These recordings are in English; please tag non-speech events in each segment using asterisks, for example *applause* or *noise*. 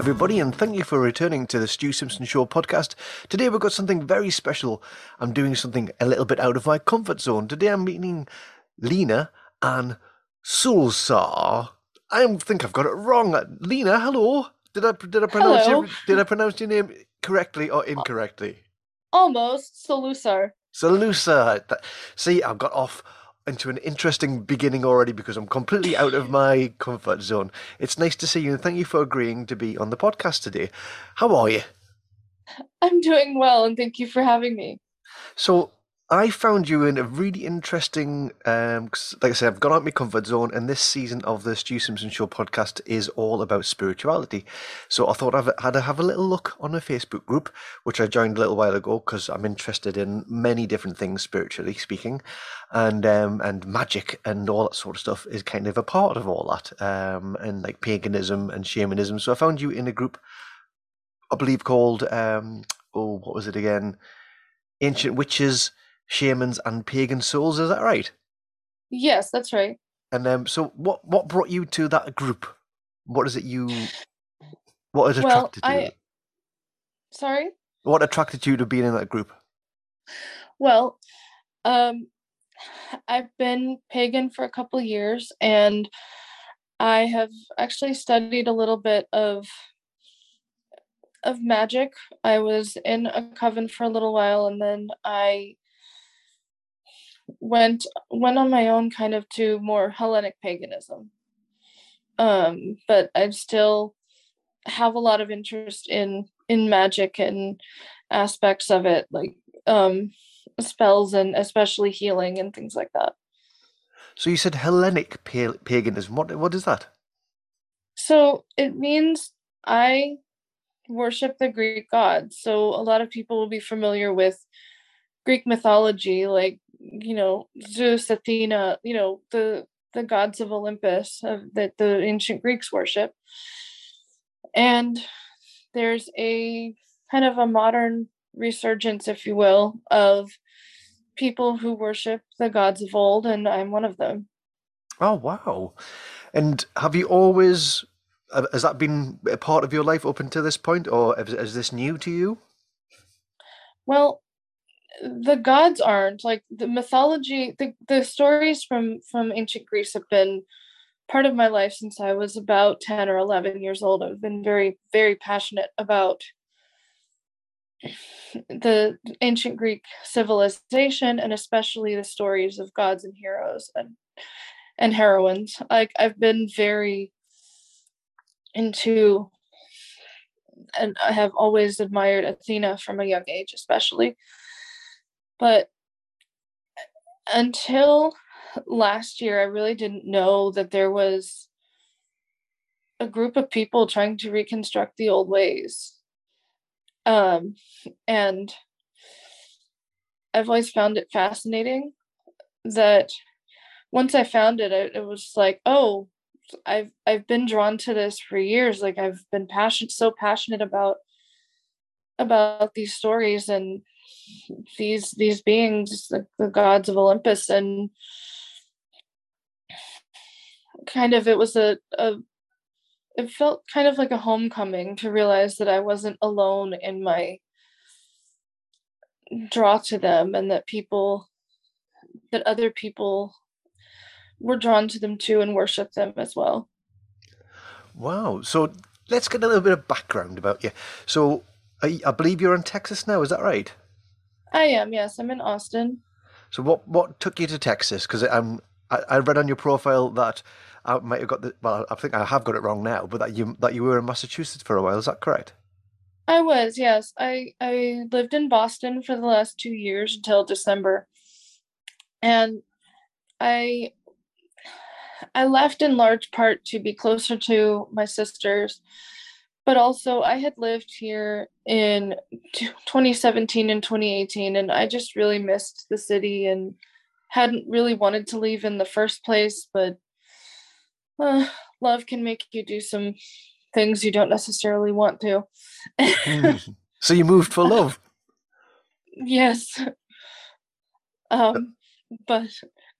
everybody, and thank you for returning to the Stu Simpson Show podcast. Today, we've got something very special. I'm doing something a little bit out of my comfort zone. Today, I'm meeting Leena Anne Sulsar. I think I've got it wrong. Leena, hello. Did I did I pronounce Hello. your, did I pronounce your name correctly or incorrectly? Almost. Solusar. Salusa. See, I've got off into an interesting beginning already because I'm completely out of my comfort zone. It's nice to see you and thank you for agreeing to be on the podcast today. How are you? *laughs* I'm doing well, and thank you for having me. So, I found you in a really interesting, um, like I said, I've gone out of my comfort zone, and this season of the Stu Simpson Show podcast is all about spirituality. So I thought I've had to have a little look on a Facebook group, which I joined a little while ago because I'm interested in many different things spiritually speaking, and um, and magic and all that sort of stuff is kind of a part of all that, um, and like paganism and shamanism. So I found you in a group, I believe called um, oh, what was it again? Ancient witches shamans and pagan souls. Is that right? Yes, that's right. And um, so, what what brought you to that group? What is it you? What has Well, attracted you? I- Sorry? What attracted you to being in that group? Well, um, I've been pagan for a couple years, and I have actually studied a little bit of of magic. I was in a coven for a little while, and then I went went on my own kind of to more Hellenic paganism. Um, but I still have a lot of interest in in magic and aspects of it, like um spells and especially healing and things like that. So you said Hellenic pa- paganism. What what is that? So it means I worship the Greek gods. So a lot of people will be familiar with Greek mythology, like you know Zeus, Athena, you know the the gods of Olympus of, that the ancient Greeks worship. And there's a kind of a modern resurgence, if you will, of people who worship the gods of old, and I'm one of them. Oh wow! And have you always? uh, Has that been a part of your life up until this point, or is, is this new to you? Well, the gods aren't like the mythology. The the stories from from ancient Greece have been part of my life since I was about ten or eleven years old. I've been very very passionate about the ancient Greek civilization and especially the stories of gods and heroes and and heroines. Like I've been very into and I have always admired Athena from a young age, especially. But until last year, I really didn't know that there was a group of people trying to reconstruct the old ways. Um, and I've always found it fascinating that once I found it, it, it was like, oh, I've I've been drawn to this for years. Like I've been passionate, so passionate about about these stories and these these beings, the, the gods of Olympus, and kind of it was a, a it felt kind of like a homecoming to realize that I wasn't alone in my draw to them and that people that other people were drawn to them too and worship them as well. Wow! So let's get a little bit of background about you. So I, I believe you're in Texas now. Is that right? I am, yes, I'm in Austin. So what what took you to Texas? Because I'm I, I read on your profile that I might have got the well I think I have got it wrong now, but that you that you were in Massachusetts for a while. Is that correct? I was, yes. I I lived in Boston for the last 2 years until December. And I I left in large part to be closer to my sisters, but also I had lived here in 2017 and 2018 and I just really missed the city and hadn't really wanted to leave in the first place, but uh, love can make you do some things you don't necessarily want to. *laughs* so you moved for love. yes. Um, but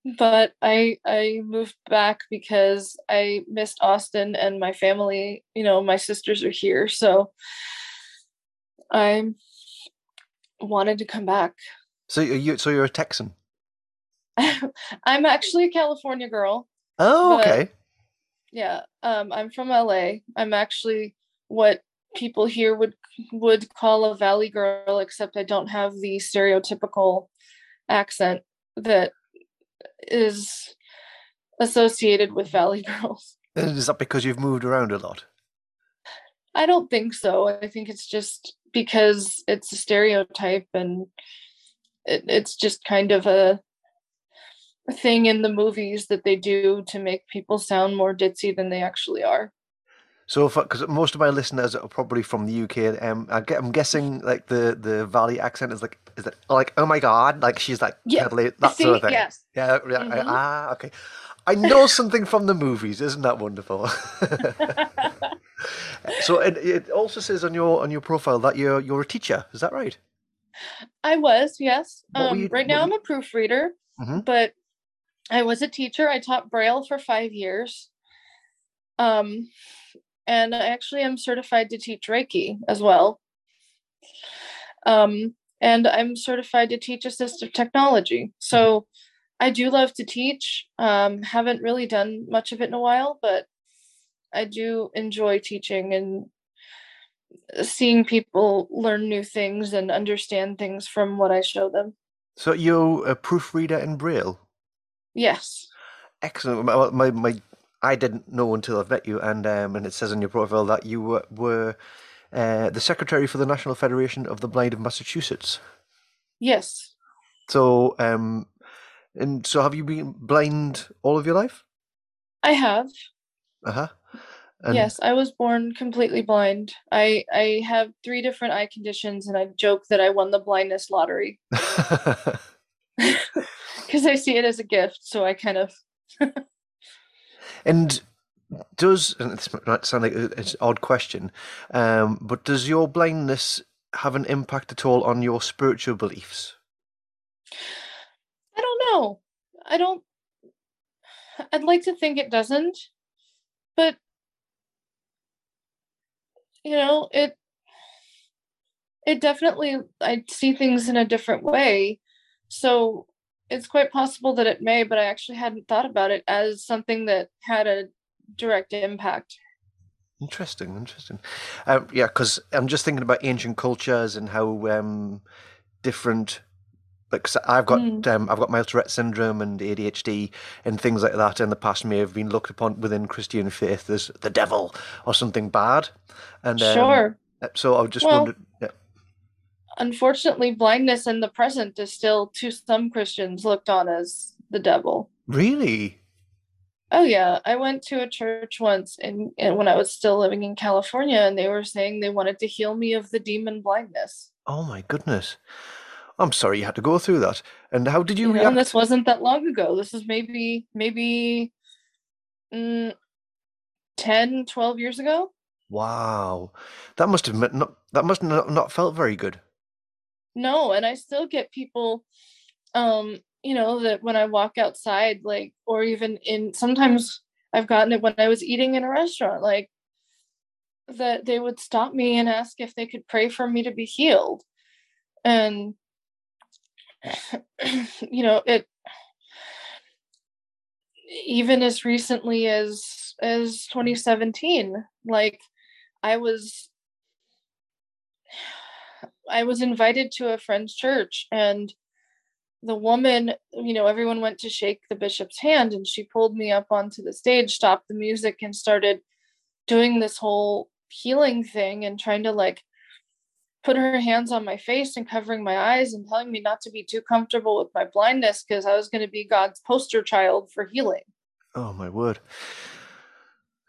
but I I moved back because I missed Austin and my family, you know, my sisters are here, so I wanted to come back. So you so you're a Texan. *laughs* I'm actually a California girl. Oh, okay. Yeah, um, I'm from LA. I'm actually what people here would would call a valley girl, except I don't have the stereotypical accent that is associated with valley girls. Is that because you've moved around a lot? I don't think so. I think it's just because it's a stereotype and it, it's just kind of a thing in the movies that they do to make people sound more ditzy than they actually are. So, because most of my listeners are probably from the UK, um, I get, I'm guessing like the the Valley accent is like is it like oh my god, like she's like yeah, totally, that See, sort of thing. Yes. Yeah, yeah Mhm. ah, okay. I know something from the movies, isn't that wonderful? *laughs* so it, it also says on your on your profile that you're you're a teacher. Is that right? I was, yes. Um, you- right now, were I'm a proofreader, Mhm. but I was a teacher. I taught Braille for five years. Um, and I actually am certified to teach Reiki as well. Um, and I'm certified to teach assistive technology. So I do love to teach. Um, haven't really done much of it in a while, but I do enjoy teaching and seeing people learn new things and understand things from what I show them. So you're a proofreader in Braille. Yes. Excellent. My, my, my I didn't know until I've met you, and um, and it says on your profile that you were, were uh, the secretary for the National Federation of the Blind of Massachusetts. Yes. So, um, and so have you been blind all of your life? I have. Uh huh. yes, I was born completely blind. I I have three different eye conditions and I joke that I won the blindness lottery *laughs* *laughs* because I see it as a gift, so I kind of *laughs* and does and this might sound like an odd question, um, but does your blindness have an impact at all on your spiritual beliefs? I don't know. I don't I'd like to think it doesn't, but you know, it it definitely I see things in a different way. So it's quite possible that it may, but I actually hadn't thought about it as something that had a direct impact. Interesting, interesting. Um, yeah, because I'm just thinking about ancient cultures and how um, different. Like 'cause I've got Mm. um, I've got mild Tourette syndrome and ADHD and things like that. In the past, may have been looked upon within Christian faith as the devil or something bad. And um, sure. So I just Well- wondered. Yeah. Unfortunately, blindness in the present is still to some Christians looked on as the devil. Really? Oh yeah, I went to a church once in, in when I was still living in California, and they were saying they wanted to heal me of the demon blindness. Oh my goodness. I'm sorry you had to go through that. And how did you, You know, react? and this wasn't that long ago. This is maybe maybe mm, 10, 12 years ago. Wow, that must have not, that must not not felt very good. No, and I still get people, um, you know, that when I walk outside, like, or even in sometimes I've gotten it when I was eating in a restaurant, like that they would stop me and ask if they could pray for me to be healed. And *clears throat* you know, it even as recently as as 2017, like I was I was invited to a friend's church and the woman, you know, everyone went to shake the bishop's hand and she pulled me up onto the stage, stopped the music and started doing this whole healing thing and trying to like put her hands on my face and covering my eyes and telling me not to be too comfortable with my blindness because I was going to be God's poster child for healing. Oh my word.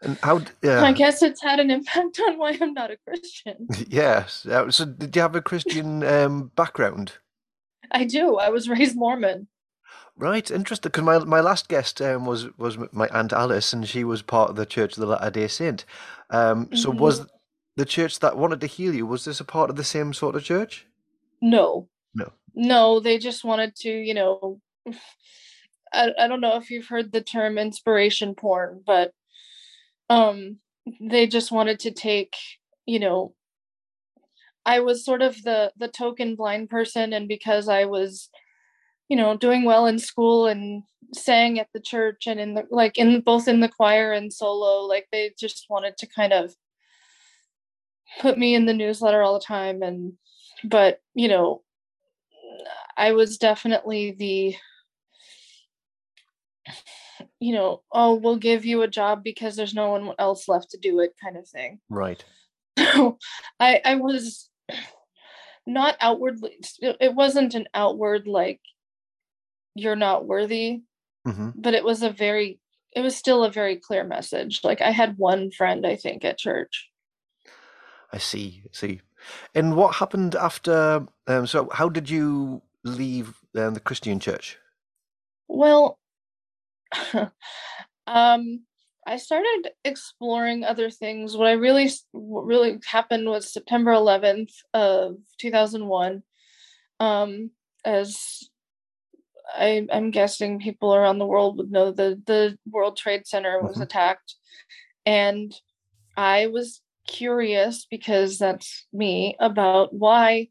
And how? d- I Yeah. guess it's had an impact on why I'm not a Christian. *laughs* Yes. Uh, So, did you have a Christian um, background? I do. I was raised Mormon. Right, interesting. Because my my last guest um, was was my aunt Alice, and she was part of the Church of the Latter Day Saint. Um, so, Mhm. was the church that wanted to heal you? Was this a part of the same sort of church? No. No. No, they just wanted to, you know, *sighs* I, I don't know if you've heard the term inspiration porn, but um they just wanted to take, you know, I was sort of the the token blind person and because I was you know doing well in school and sang at the church and in the like in both in the choir and solo like they just wanted to kind of put me in the newsletter all the time. And but you know I was definitely the you know, oh, we'll give you a job because there's no one else left to do it kind of thing. Right. *laughs* So I I was not outwardly it wasn't an outward like you're not worthy, hmm but it was a very it was still a very clear message. Like I had one friend I think at church. I see. I see. And what happened after? Um, so, how did you leave um, the Christian church? Well, *laughs* um I started exploring other things. What I really what really happened was September 11th of 2001 um as I, I'm guessing people around the world would know the the World Trade Center was hmm attacked, and I was curious because that's me about why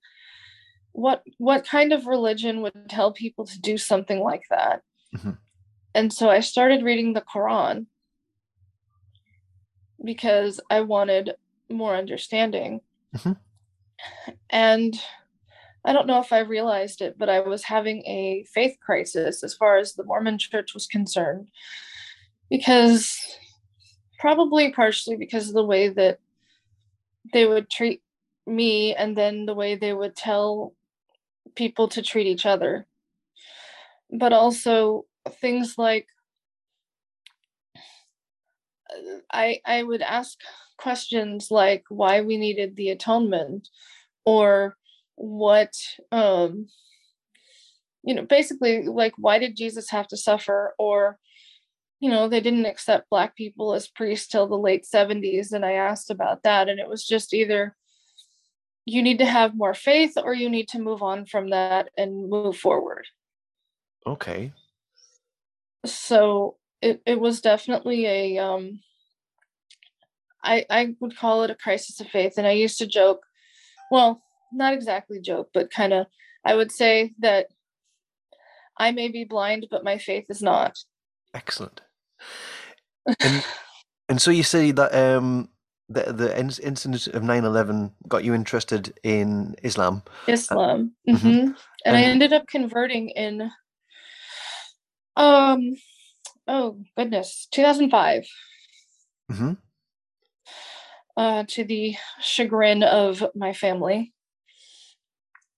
what what kind of religion would tell people to do something like that. hmm And so I started reading the Quran because I wanted more understanding. hmm And I don't know if I realized it, but I was having a faith crisis as far as the Mormon church was concerned because probably partially because of the way that they would treat me and then the way they would tell people to treat each other but also things like i i would ask questions like why we needed the atonement or what um you know basically like why did jesus have to suffer or you know they didn't accept black people as priests till the late 70s and i asked about that and it was just either you need to have more faith or you need to move on from that and move forward Okay. So it, it was definitely a um I, I would call it a crisis of faith and i used to joke well not exactly joke but kind of i would say that i may be blind but my faith is not Excellent. And *laughs* and so you say that um the the incident of 9/11 got you interested in Islam. islam hmm hmm and i ended up converting in um oh goodness 2005 hmm uh to the chagrin of my family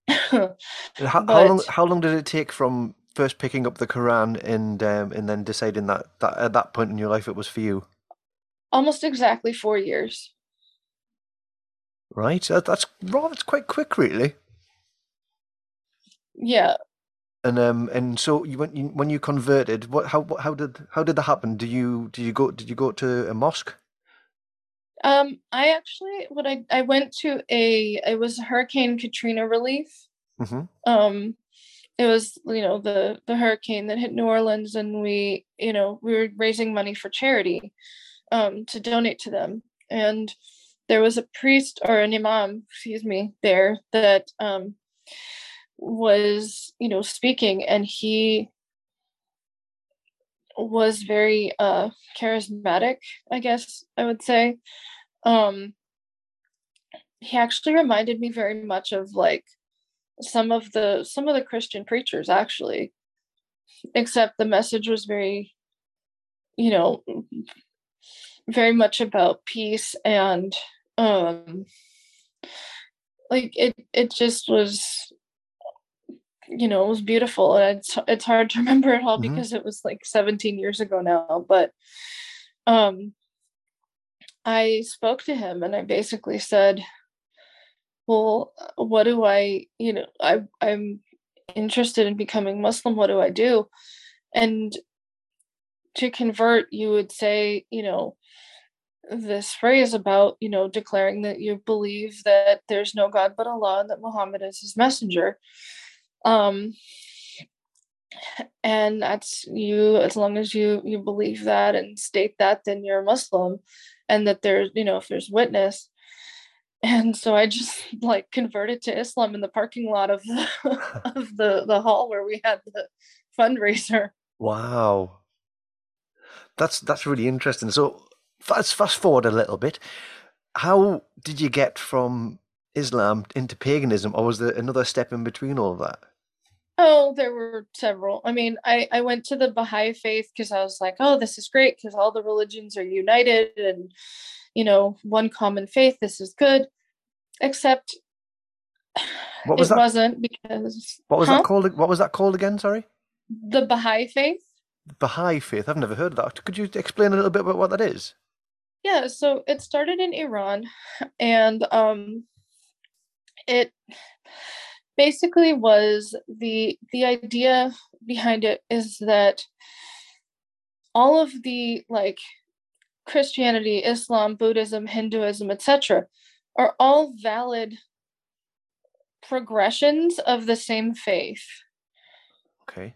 how how long how long did it take from first picking up the Quran and um and then deciding that that at that point in your life it was for you? almost exactly four years Right. That, that's. It's quite quick, really. yeah And um and so you went you, when you converted. What how what, how did how did that happen? Do you did you go did you go to a mosque? um i actually what i i went to a it was hurricane katrina relief hmm um it was you know the the hurricane that hit new orleans and we you know we were raising money for charity um to donate to them and there was a priest or an imam excuse me there that um was you know speaking and he was very uh charismatic i guess i would say. Um he actually reminded me very much of like some of the some of the christian preachers actually except the message was very you know very much about peace and um like it it just was you know it was beautiful and it's it's hard to *laughs* remember it all hmm because it was like 17 years ago now but um i spoke to him and i basically said well what do i you know i i'm interested in becoming muslim what do i do? And to convert you would say you know this phrase about you know declaring that you believe that there's no god but allah and that muhammad is his messenger um and that's you as long as you you believe that and state that then you're a muslim and that there's you know if there's witness. And so i just *laughs* like converted to islam in the parking lot of the *laughs* *laughs* of the the hall where we had the fundraiser. Wow. That's that's really interesting. So let's fast forward a little bit. How did you get from islam into paganism or was there another step in between all of that Oh, there were several. I mean, I, I went to the Baha'i faith because I was like, oh, this is great because all the religions are united and, you know, one common faith. This is good. Except what was it that? wasn't because. What was huh? that called? What was that called again? Sorry? The Baha'i faith? The Baha'i faith. I've never heard of that. Could you explain a little bit about what that is? Yeah, so it started in Iran and um, it basically was the the idea behind it is that all of the like christianity islam buddhism hinduism etc are all valid progressions of the same faith. Okay.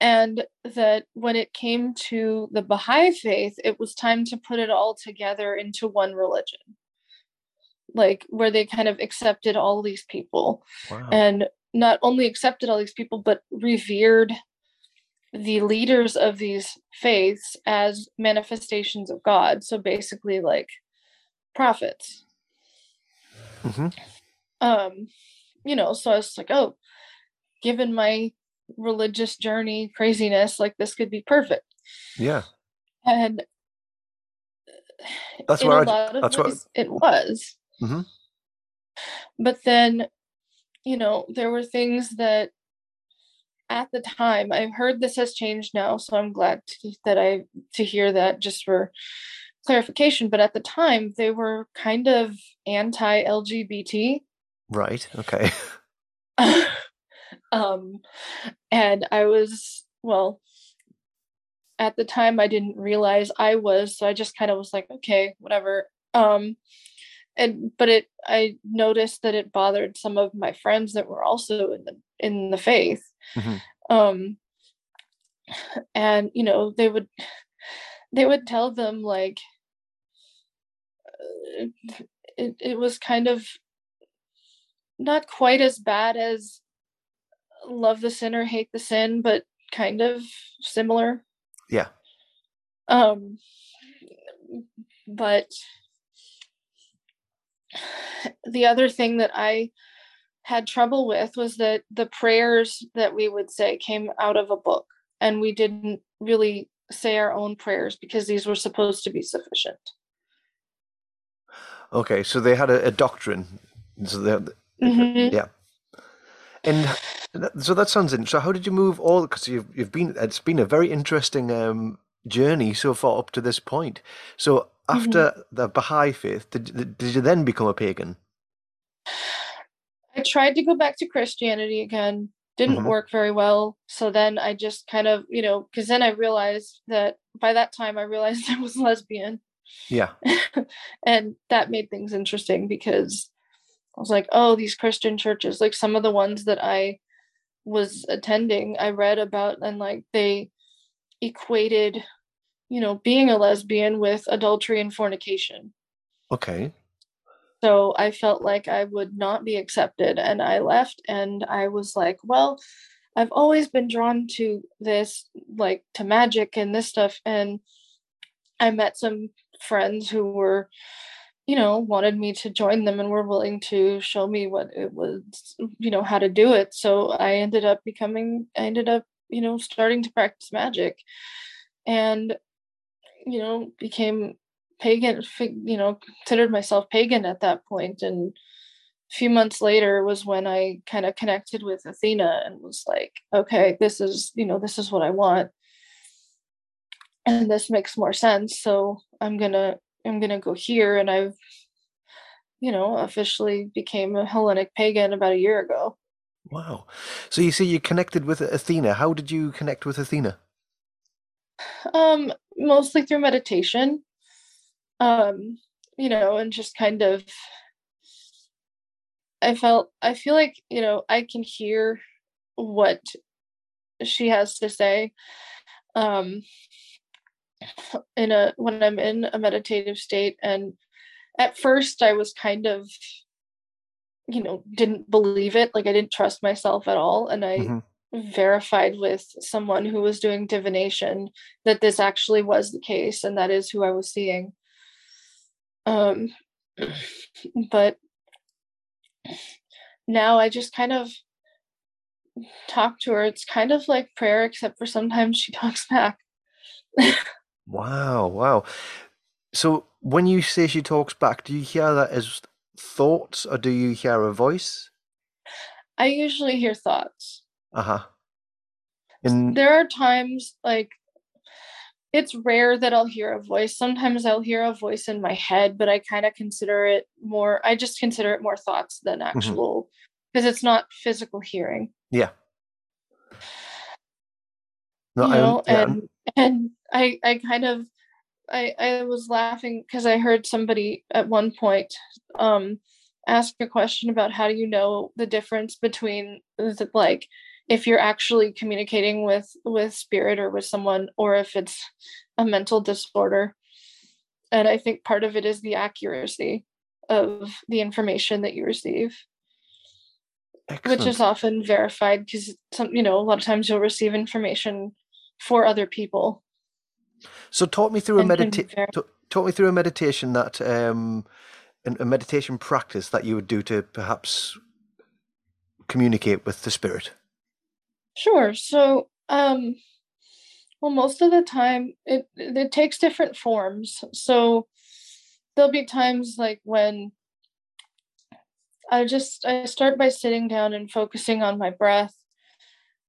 And that when it came to the baha'i faith it was time to put it all together into one religion like where they kind of accepted all these people wow. and not only accepted all these people but revered the leaders of these faiths as manifestations of god. So basically like prophets. Mm-hmm. um you know so i was like oh given my religious journey craziness like this could be perfect. Yeah. And that's a I, lot of that's ways what it was mm-hmm. but then you know there were things that at the time i've heard this has changed now so i'm glad to, that i to hear that just for clarification. But at the time they were kind of anti-lgbt right okay. *laughs* *laughs* Um and i was well at the time i didn't realize i was so i just kind of was like okay whatever. Um and but it i noticed that it bothered some of my friends that were also in the in the faith. Mm-hmm. um and you know they would they would tell them like uh, it, it was kind of not quite as bad as love the sinner hate the sin but kind of similar. Yeah. Um but *sighs* the other thing that I had trouble with was that the prayers that we would say came out of a book and we didn't really say our own prayers because these were supposed to be sufficient. Okay, so they had a, a doctrine. So they, mm-hmm. yeah. And so that sounds interesting. So how did you move all? Because you've you've been it's been a very interesting um, journey so far up to this point. So after mm-hmm. the Baha'i faith, did, did you then become a pagan? I tried to go back to Christianity again, didn't mm-hmm. work very well. So then I just kind of, you know, because then I realized that by that time I realized *laughs* I was lesbian. Yeah. *laughs* and that made things interesting because I was like, oh, these Christian churches, like some of the ones that I was attending, I read about and like they equated you know, being a lesbian with adultery and fornication. Okay. So I felt like I would not be accepted and I left and I was like, well, I've always been drawn to this like to magic and this stuff and I met some friends who were you know wanted me to join them and were willing to show me what it was you know how to do it so i ended up becoming i ended up you know starting to practice magic and you know, became pagan, you know, considered myself pagan at that point. And a few months later was when I kind of connected with Athena and was like, okay, this is, you know, this is what I want. And this makes more sense. So I'm going to, I'm going to go here. And I've, you know, officially became a Hellenic pagan about a year ago. Wow. So you see, you connected with Athena. How did you connect with Athena? Um, mostly through meditation. Um, you know, and just kind of I felt I feel like, you know, I can hear what she has to say. Um, in a when I'm in a meditative state, and at first I was kind of, you know, didn't believe it. Like I didn't trust myself at all, and I. Mm-hmm verified with someone who was doing divination that this actually was the case and that is who I was seeing. Um, *clears throat* but now I just kind of talk to her. It's kind of like prayer, except for sometimes she *laughs* talks back. wow, wow. So when you say she talks back, do you hear that as thoughts or do you hear a voice? I usually hear thoughts. Uh huh. And there are times like it's rare that I'll hear a voice. Sometimes I'll hear a voice in my head, but I kind of consider it more, I just consider it more thoughts than mm-hmm. actual, because mm-hmm. it's not physical hearing. Yeah. No, you know, yeah. and and I I kind of I I was laughing because I heard somebody at one point um ask a question about how do you know the difference between the, like if you're actually communicating with with spirit or with someone or if it's a mental disorder. And i think part of it is the accuracy of the information that you receive. Excellent. which is often verified because some you know a lot of times you'll receive information for other people. So talk me through a meditation talk me through a meditation that um a meditation practice that you would do to perhaps communicate with the spirit Sure. So, um, well, most of the time it it takes different forms. So there'll be times like when I just I start by sitting down and focusing on my breath.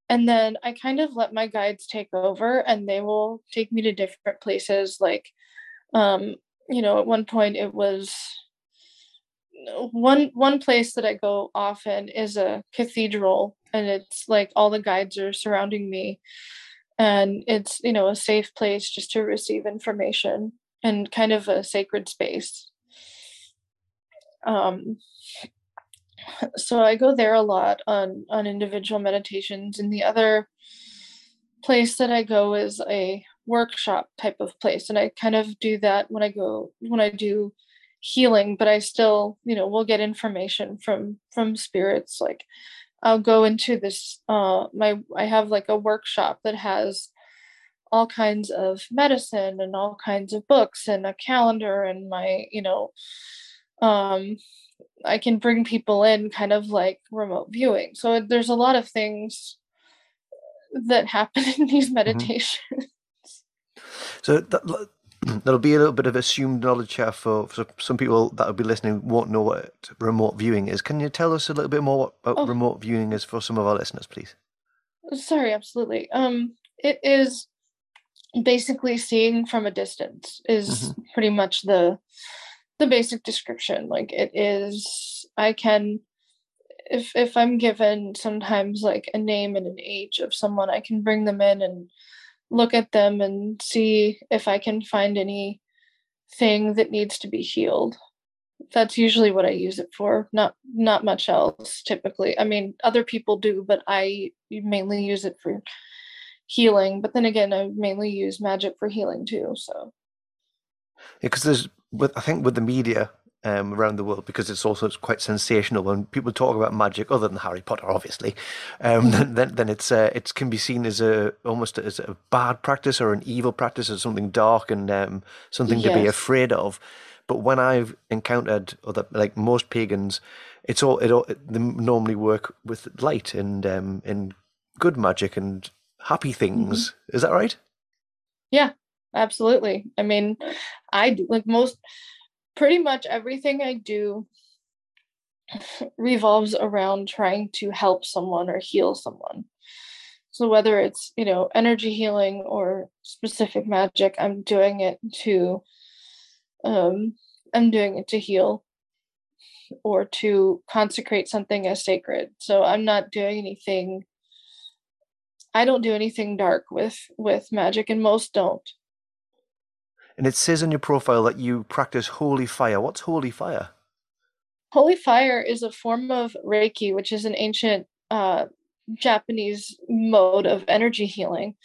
And then I kind of let my guides take over and they will take me to different places. Like, um, you know, at one point it was one one place that I go often is a cathedral and it's like all the guides are surrounding me. And it's you know a safe place just to receive information and kind of a sacred space. Um so i go there a lot on on individual meditations. And the other place that i go is a workshop type of place. And i kind of do that when i go when i do healing but i still you know will get information from from spirits like I'll go into this uh my I have like a workshop that has all kinds of medicine and all kinds of books and a calendar and my you know um I can bring people in kind of like remote viewing. So there's a lot of things that happen *laughs* in these mm-hmm. meditations. Mm-hmm. So that, there'll be a little bit of assumed knowledge here for, for some people that will be listening won't know what remote viewing is. Can you tell us a little bit more about oh. remote viewing is for some of our listeners, please? Sorry, absolutely. Um, it is basically seeing from a distance is mm-hmm. pretty much the the basic description. Like it is, I can if if I'm given sometimes like a name and an age of someone, I can bring them in and look at them and see if I can find any thing that needs to be healed. That's usually what I use it for. Not not much else typically. I mean, other people do, but I mainly use it for healing. But then again, I mainly use magic for healing too. So yeah, because there's with I think with the media, um, around the world because it's also quite sensational when people talk about magic, other than Harry Potter, obviously. Um, *laughs* then, then it's uh, it can be seen as a almost as a bad practice or an evil practice or something dark and um, something yes. to be afraid of. But when I've encountered other like most pagans, it's all it all they normally work with light and um, and good magic and happy things. Mm-hmm. Is that right? Yeah, absolutely. I mean, I like most pretty much everything I do revolves around trying to help someone or heal someone. So whether it's, you know, energy healing or specific magic, I'm doing it to um I'm doing it to heal or to consecrate something as sacred. So I'm not doing anything I don't do anything dark with with magic and most don't. And it says on your profile that you practice holy fire. What's holy fire? Holy fire is a form of Reiki, which is an ancient uh, Japanese mode of energy healing.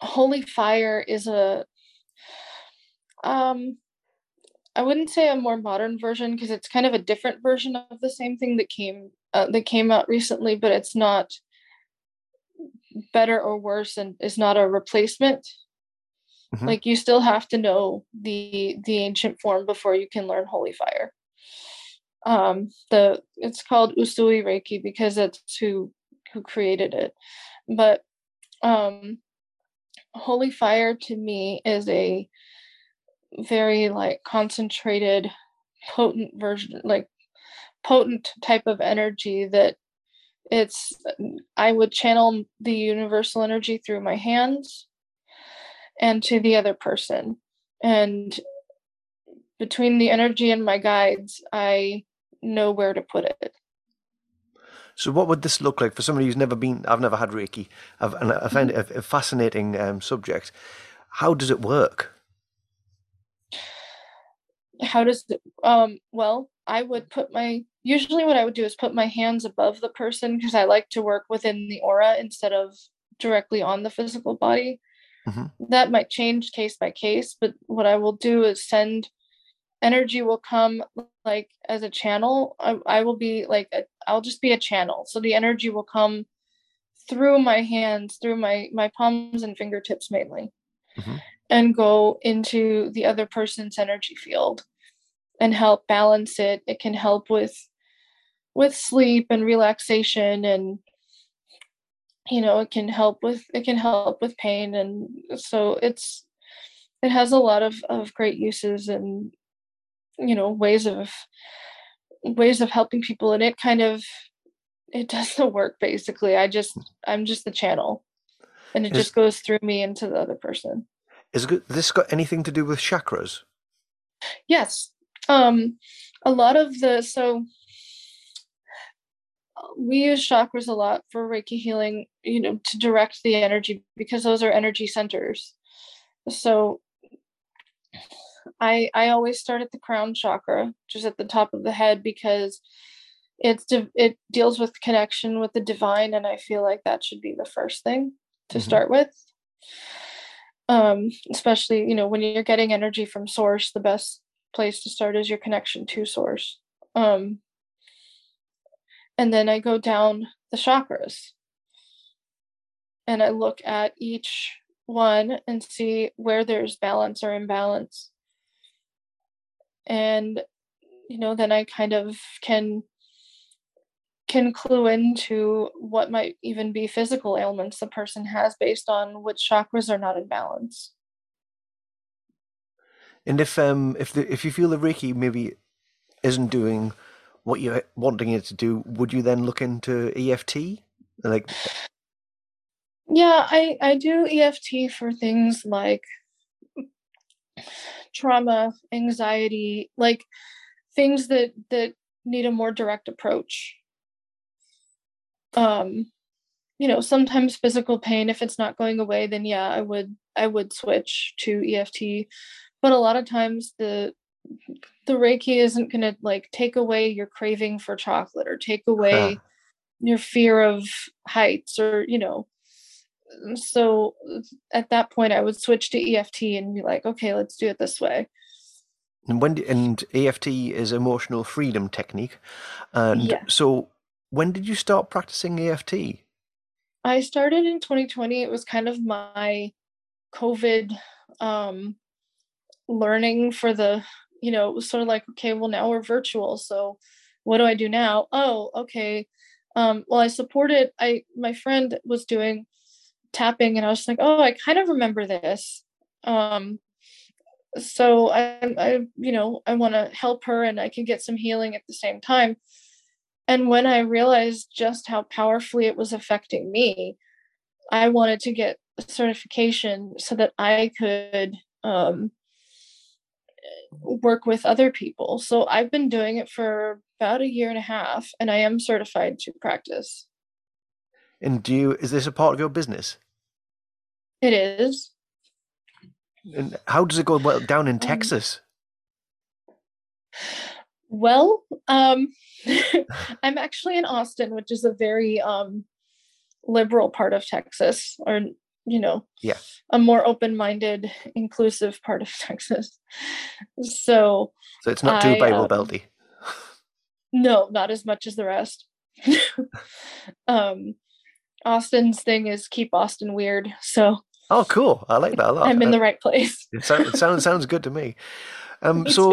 Holy fire is a um I wouldn't say a more modern version because it's kind of a different version of the same thing that came uh, that came out recently, but it's not better or worse and is not a replacement. Mm-hmm. Like you still have to know the the ancient form before you can learn holy fire. Um the it's called Usui Reiki because that's who who created it. But um holy fire to me is a very like concentrated potent version like potent type of energy that it's i would channel the universal energy through my hands and to the other person and between the energy and my guides i know where to put it so, what would this look like for somebody who's never been? I've never had Reiki, I've, and I find it a, a fascinating um, subject. How does it work? how does it um well i would put my usually what i would do is put my hands above the person because i like to work within the aura instead of directly on the physical body mm-hmm. that might change case by case but what i will do is send energy will come like as a channel i, I will be like i i'll just be a channel so the energy will come through my hands through my my palms and fingertips mainly mm-hmm. and go into the other person's energy field and help balance it it can help with with sleep and relaxation and you know it can help with it can help with pain and so it's it has a lot of of great uses and you know ways of ways of helping people and it kind of it does the work basically. I just i'm just the channel and it is, just goes through me into the other person. Is this got anything to do with chakras? Yes. Um, a lot of the so we use chakras a lot for Reiki healing, you know, to direct the energy because those are energy centers. So I I always start at the crown chakra, just at the top of the head, because it's it deals with connection with the divine, and I feel like that should be the first thing to mm-hmm. start with. Um, especially you know when you're getting energy from source, the best place to start is your connection to source. Um, and then I go down the chakras and I look at each one and see where there's balance or imbalance. And you know, then I kind of can can clue into what might even be physical ailments the person has based on which chakras are not in balance. And if um if the if you feel the Reiki maybe isn't doing what you're wanting it to do, would you then look into EFT? Like Yeah, I I do EFT for things like trauma, anxiety, like things that that need a more direct approach. Um you know, sometimes physical pain if it's not going away then yeah, I would I would switch to EFT but a lot of times the the reiki isn't going to like take away your craving for chocolate or take away huh. your fear of heights or you know so at that point i would switch to eft and be like okay let's do it this way and when and eft is emotional freedom technique and yeah. so when did you start practicing eft i started in 2020 it was kind of my covid um learning for the you know it was sort of like okay well now we're virtual so what do i do now? Oh okay um well i supported i my friend was doing tapping and i was like oh i kind of remember this um so i i you know i want to help her and i can get some healing at the same time. And when i realized just how powerfully it was affecting me i wanted to get certification so that i could um work with other people. So I've been doing it for about a year and a half and I am certified to practice. And do you is this a part of your business? It is. And how does it go well down in um, Texas? Well, um *laughs* I'm actually in Austin, which is a very um, liberal part of Texas, or you know, Yeah. a more open-minded, inclusive part of *laughs* Texas. So So it's not too I, Bible um, belty. no, not as much as the rest. *laughs* um, Austin's thing is keep Austin weird. So Oh, cool. I like that a lot. I'm in Uh, the right place. *laughs* it, sound, it sounds sounds good to me. Um, Me so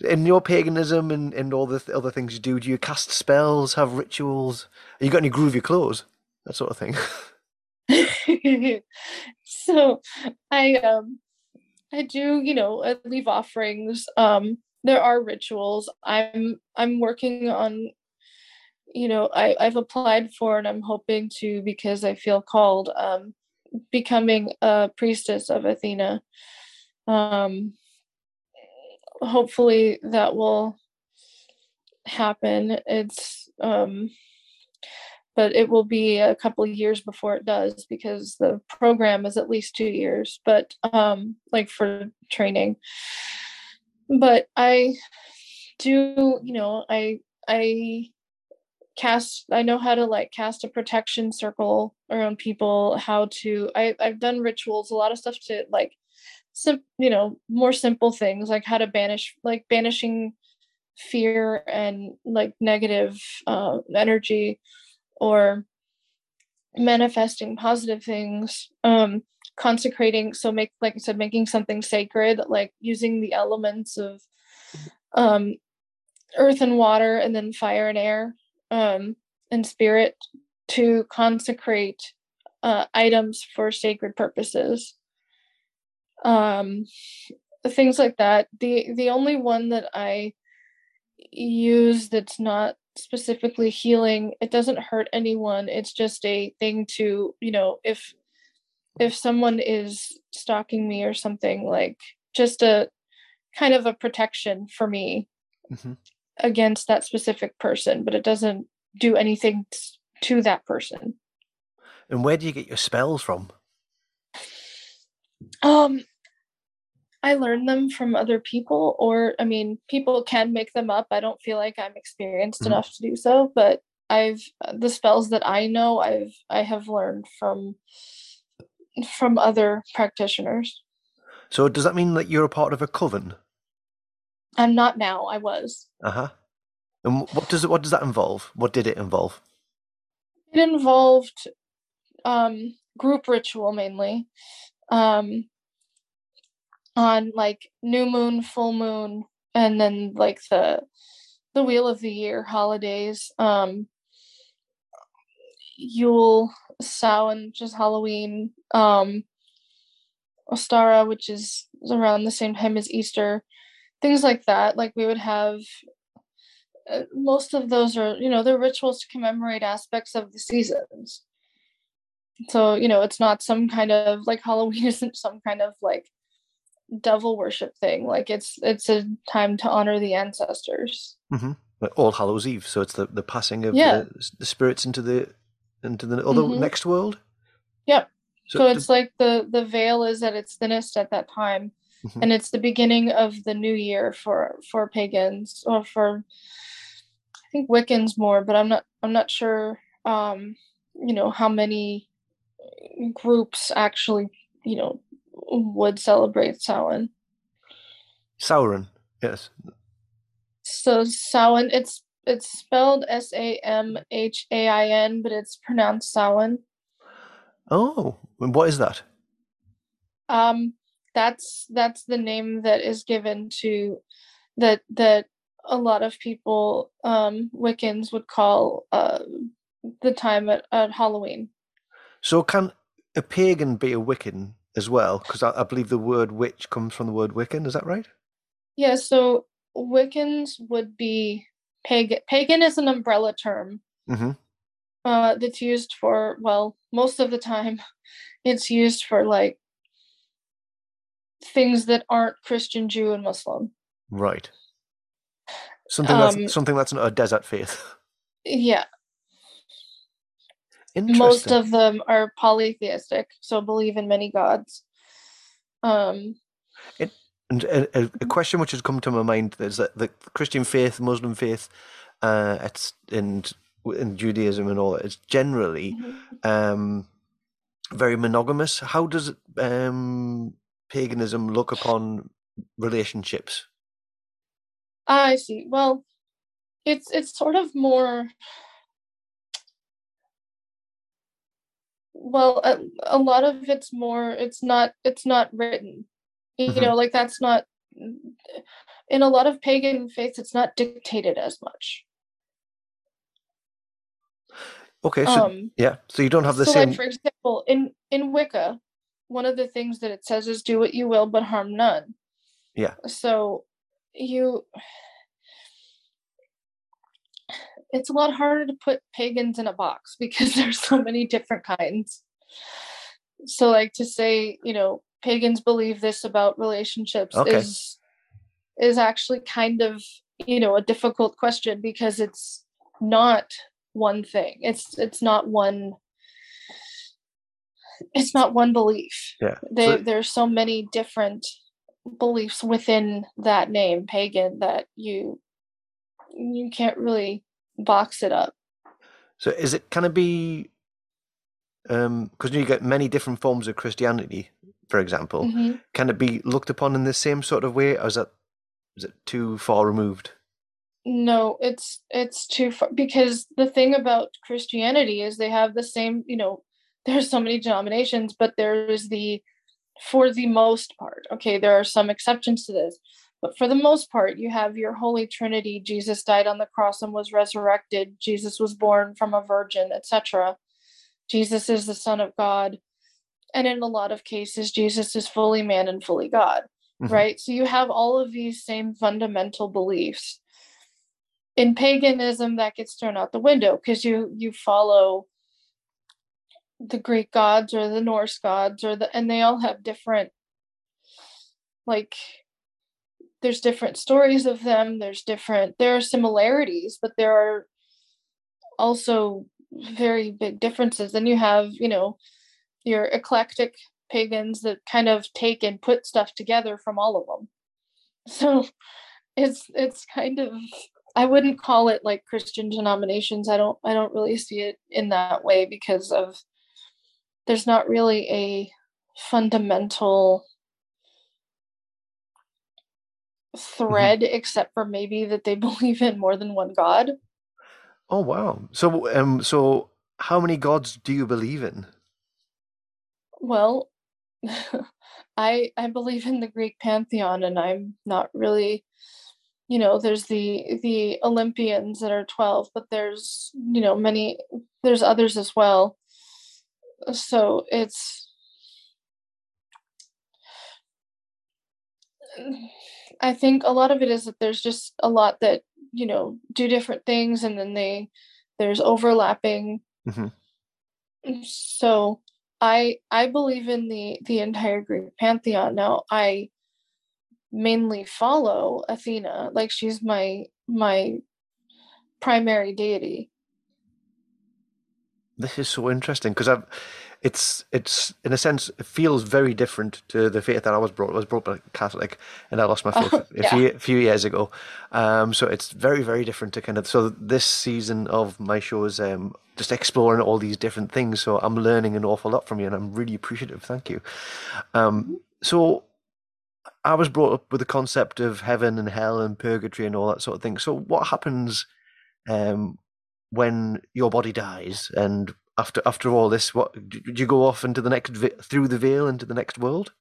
too. in your paganism and, and all the th- other things you do, do you cast spells, have rituals? Have you got any groovy clothes? That sort of thing. *laughs* so I um I do, you know, I leave offerings. Um there are rituals. I'm I'm working on you know, I, I've applied for and I'm hoping to because I feel called um becoming a priestess of Athena. Um hopefully that will happen. It's um but it will be a couple of years before it does because the program is at least two years but um like for training. But i do you know i i cast i know how to like cast a protection circle around people how to i i've done rituals a lot of stuff to like sim- you know more simple things like how to banish like banishing fear and like negative uh energy or manifesting positive things um consecrating so make like i said making something sacred like using the elements of um earth and water and then fire and air um and spirit to consecrate uh items for sacred purposes. Um things like that. The the only one that i use that's not specifically healing it doesn't hurt anyone it's just a thing to you know if if someone is stalking me or something like just a kind of a protection for me Mhm. against that specific person but it doesn't do anything to that person And where do you get your spells from? um i learned them from other people or i mean people can make them up i don't feel like i'm experienced Mhm. enough to do so but i've the spells that i know i've i have learned from from other practitioners So does that mean that you're a part of a coven? i'm not now i was Uh huh. And what does it? What does that involve? What did it involve? it involved um group ritual mainly um on like new moon full moon and then like the the wheel of the year holidays. Um yule samhain which is halloween. Um ostara which is around the same time as easter. Things like that. Like we would have uh, most of those are you know they're rituals to commemorate aspects of the seasons. So you know it's not some kind of like halloween *laughs* isn't some kind of like devil worship thing like it's it's a time to honor the ancestors Like All Hallows Eve. So it's the, the passing of Yeah. the, the spirits into the into the other Mhm. next world. Yep. so d- it's like the the veil is at its thinnest at that time Mhm. and it's the beginning of the new year for for pagans or for i think wiccans more but i'm not i'm not sure um you know how many groups actually you know would celebrate Samhain. Sauron. Yes. So Samhain, it's it's spelled S A M H A I N, but it's pronounced Samhain. Oh, and what is that? Um, that's that's the name that is given to that that a lot of people um Wiccans would call uh the time at, at Halloween. So can a pagan be a Wiccan as well? Because I, I believe the word witch comes from the word Wiccan. Is that right? Yeah, so Wiccans would be pagan. Pagan is an umbrella term Mm-hmm. uh, that's used for well, most of the time, *laughs* it's used for like things that aren't Christian, Jew, and Muslim. Right. Something Um, that's something that's not a desert faith. *laughs* Yeah. Most of them are polytheistic, so believe in many gods. Um, And a, a, question which has come to my mind is that the Christian faith, Muslim faith, uh, it's and in Judaism and all, it's generally Mhm. um, very monogamous. How does um, paganism look upon relationships? I see. Well, it's it's sort of more well, a, a lot of it's more it's not it's not written. You Mhm. know, like that's not in a lot of pagan faiths it's not dictated as much. Okay, so Um yeah, so you don't have the so like same. for example, in in Wicca, one of the things that it says is do what you will but harm none. Yeah. So you it's a lot harder to put pagans in a box *laughs* because there's so many different kinds. So like to say, you know, pagans believe this about relationships Okay. is is actually kind of, you know, a difficult question because it's not one thing. It's it's not one it's not one belief. Yeah. They, So, there's so many different beliefs within that name pagan that you you can't really box it up so is it can it be um because you get many different forms of Christianity, for example. Mhm. Can it be looked upon in the same sort of way, or is that is it too far removed? no it's it's too far because the thing about christianity is they have the same you know *laughs* there's so many denominations but there is the for the most part okay there are some exceptions to this but for the most part you have your holy trinity jesus died on the cross and was resurrected. Jesus was born from a virgin etc jesus is the son of god. And in a lot of cases jesus is fully man and fully god Mhm. right? So you have all of these same fundamental beliefs. In paganism that gets thrown out the window because you you follow the greek gods or the norse gods or the and they all have different like there's different stories of them there's different there are similarities but there are also very big differences. Then you have you know your eclectic pagans that kind of take and put stuff together from all of them. *laughs* So it's it's kind of i wouldn't call it like christian denominations. I don't i don't really see it in that way because of there's not really a fundamental thread except for maybe that they *laughs* believe in more than one god Oh wow! So um, so how many gods do you believe in? well *laughs* i i believe in the greek pantheon and i'm not really you know there's the the olympians that are 12 but there's you know many there's others as well so it's i think a lot of it is that there's just a lot that you know do different things and then they there's overlapping. Mhm. so i i believe in the the entire greek pantheon. Now i mainly follow athena like she's my my primary deity. This is so interesting because I've, it's it's in a sense it feels very different to the faith that I was brought. I was brought up Catholic, and I lost my faith *laughs* Oh, a yeah. few few years ago. Um, so it's very very different to kind of. So this season of my show is um just exploring all these different things. So I'm learning an awful lot from you, and I'm really appreciative. Thank you. Um, so I was brought up with the concept of heaven and hell and purgatory and all that sort of thing. So what happens um, when your body dies and after after all this, what do you go off into the next through the veil into the next world?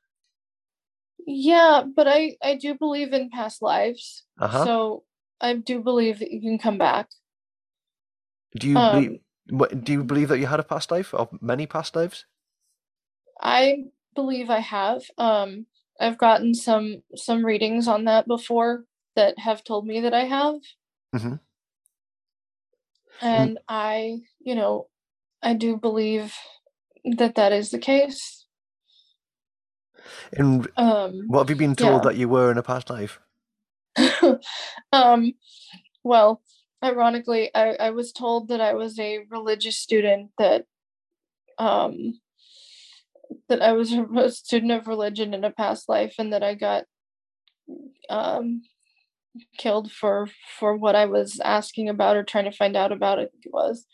yeah but i i do believe in past lives Uh huh. so i do believe that you can come back do you um believe? What, do you believe that you had a past life or many past lives? I believe I have. Um, I've gotten some some readings on that before that have told me that I have, Mm-hmm. and I, you know, I do believe that that is the case. And Um, what have you been told yeah. that you were in a past life? *laughs* um, well, ironically, I, I was told that I was a religious student that um that I was a student of religion in a past life and that I got um killed for for what I was asking about or trying to find out about. it was,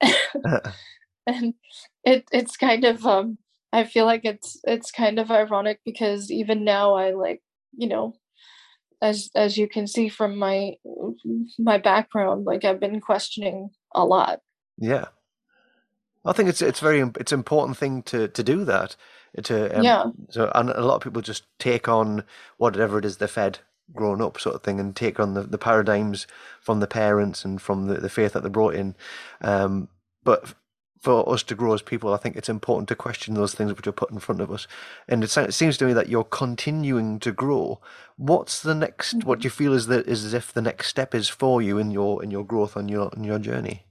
*laughs* and it it's kind of um I feel like it's it's kind of ironic because even now I like you know as as you can see from my my background like I've been questioning a lot. Yeah. I think it's it's very it's an important thing to to do that to um, yeah. So and a lot of people just take on whatever it is they're fed growing up, sort of thing, and take on the, the paradigms from the parents and from the, the faith that they brought in. Um, but for us to grow as people, I think it's important to question those things which are put in front of us. And it, it seems to me that you're continuing to grow. What's the next? Mm-hmm. What do you feel is that is as if the next step is for you in your in your growth on your on your journey?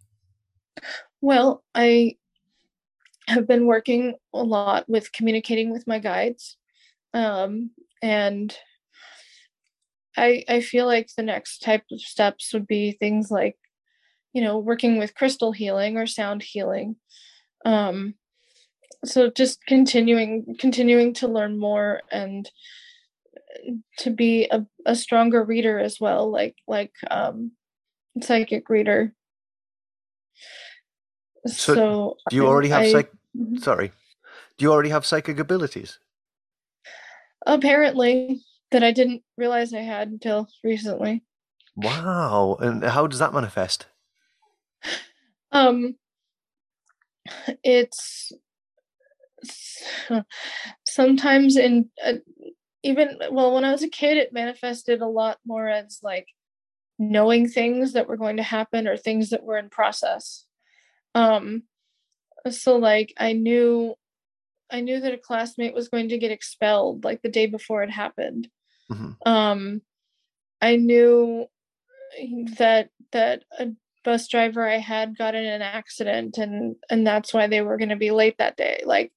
Well, I have been working a lot with communicating with my guides. Um, and I, I feel like the next type of steps would be things like, you know, working with crystal healing or sound healing. Um, so just continuing continuing to learn more and to be a, a stronger reader as well, like like um, psychic reader. So, so do you already have I, psych? Mm-hmm. Sorry, do you already have psychic abilities? Apparently, that I didn't realize I had until recently. Wow! And how does that manifest? Um, it's sometimes in uh, even well when I was a kid, it manifested a lot more as like knowing things that were going to happen or things that were in process um, so like I knew I knew that a classmate was going to get expelled like the day before it happened. Mm-hmm. Um, I knew that that a bus driver I had got in an accident and and that's why they were going to be late that day. Like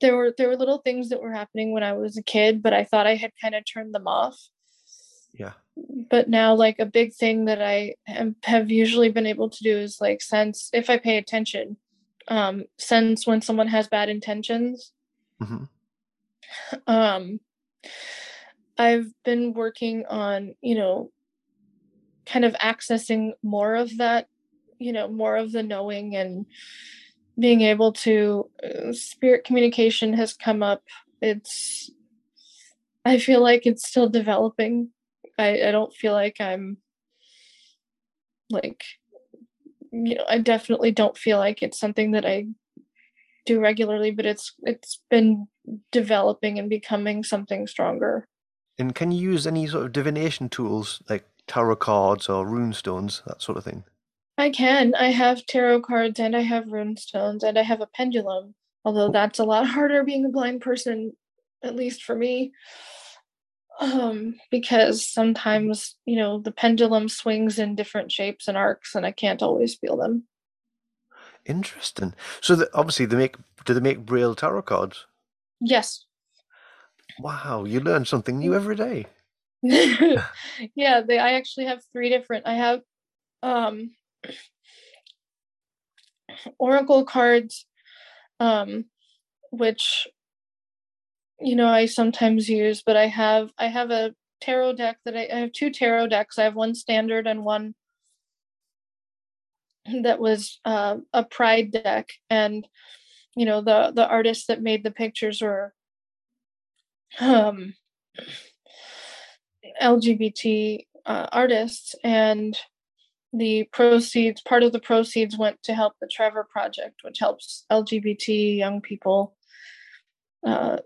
there were there were little things that were happening when I was a kid, but I thought I had kind of turned them off. Yeah but now like a big thing that i am, have usually been able to do is like sense if i pay attention um sense when someone has bad intentions mm-hmm. um i've been working on you know kind of accessing more of that you know more of the knowing and being able to uh, spirit communication has come up it's i feel like it's still developing I, I don't feel like I'm like you know, I definitely don't feel like it's something that I do regularly, but it's it's been developing and becoming something stronger. And can you use any sort of divination tools like tarot cards or rune stones, that sort of thing? I can. I have tarot cards and I have rune stones and I have a pendulum, although that's a lot *laughs* harder being a blind person, at least for me. Um because sometimes you know the pendulum swings in different shapes and arcs and i can't always feel them. Interesting. So the, obviously they make do they make braille tarot cards? Yes wow you learn something new every day. *laughs* *laughs* Yeah they i actually have three different i have um oracle cards um which you know I sometimes use, but I have I have a tarot deck that I, I have two tarot decks. I have one standard and one that was uh, a pride deck, and you know the the artists that made the pictures were um, LGBT uh, artists, and the proceeds part of the proceeds went to help the Trevor Project, which helps LGBT young people uh,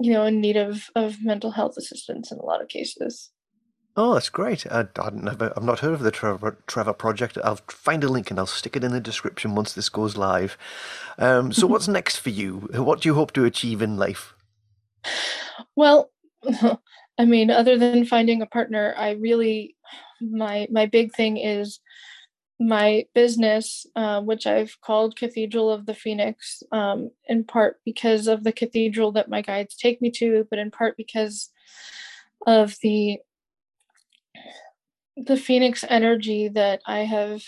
you know, in need of, of mental health assistance in a lot of cases. Oh, that's great. I, I never, I've not heard of the Trevor, Trevor Project. I'll find a link and I'll stick it in the description once this goes live. Um, so, *laughs* what's next for you? What do you hope to achieve in life? Well, *laughs* I mean, other than finding a partner, I really, my my big thing is my business, uh, which I've called Cathedral of the Phoenix, um, in part because of the cathedral that my guides take me to, but in part because of the the phoenix energy that I have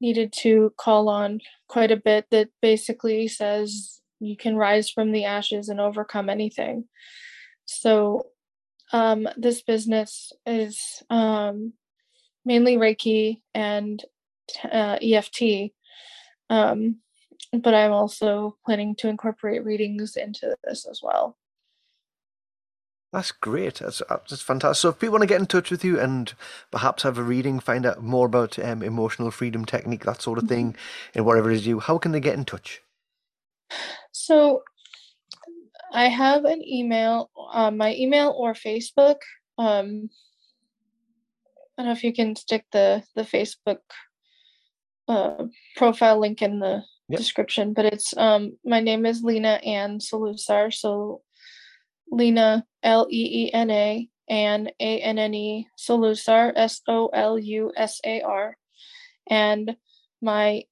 needed to call on quite a bit. That basically says you can rise from the ashes and overcome anything. So um, this business is um, mainly Reiki and uh, EFT. Um, but I'm also planning to incorporate readings into this as well. That's great. That's, that's fantastic. So, if people want to get in touch with you and perhaps have a reading, find out more about um, emotional freedom technique, that sort of mm-hmm. thing, and whatever it is you, how can they get in touch? So, I have an email, uh, my email or Facebook. Um, I don't know if you can stick the the Facebook uh, profile link in the yep. description, but it's um my name is Leena Anne Soulsar. So Leena L E E N A and A N N E Soulsar S O L U S A R, and my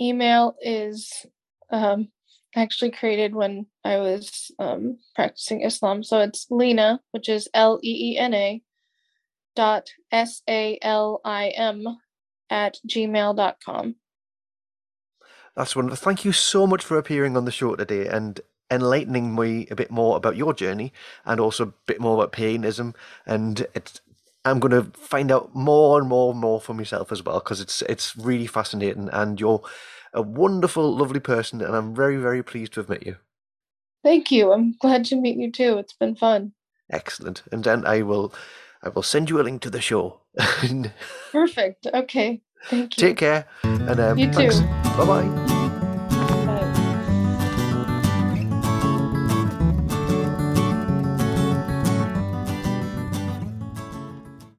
email is um actually created when I was um, practicing Islam. So it's Leena, which is L E E N A dot S A L I M at gmail.com. That's wonderful. Thank you so much for appearing on the show today and enlightening me a bit more about your journey and also a bit more about Paganism. And it's, I'm going to find out more and more and more for myself as well because it's it's really fascinating. And you're a wonderful, lovely person, and I'm very, very pleased to have met you. Thank you. I'm glad to meet you too. It's been fun. Excellent. And then I will I will send you a link to the show. *laughs* Perfect. Okay. Thank you. Take care. And um, you too. Bye bye.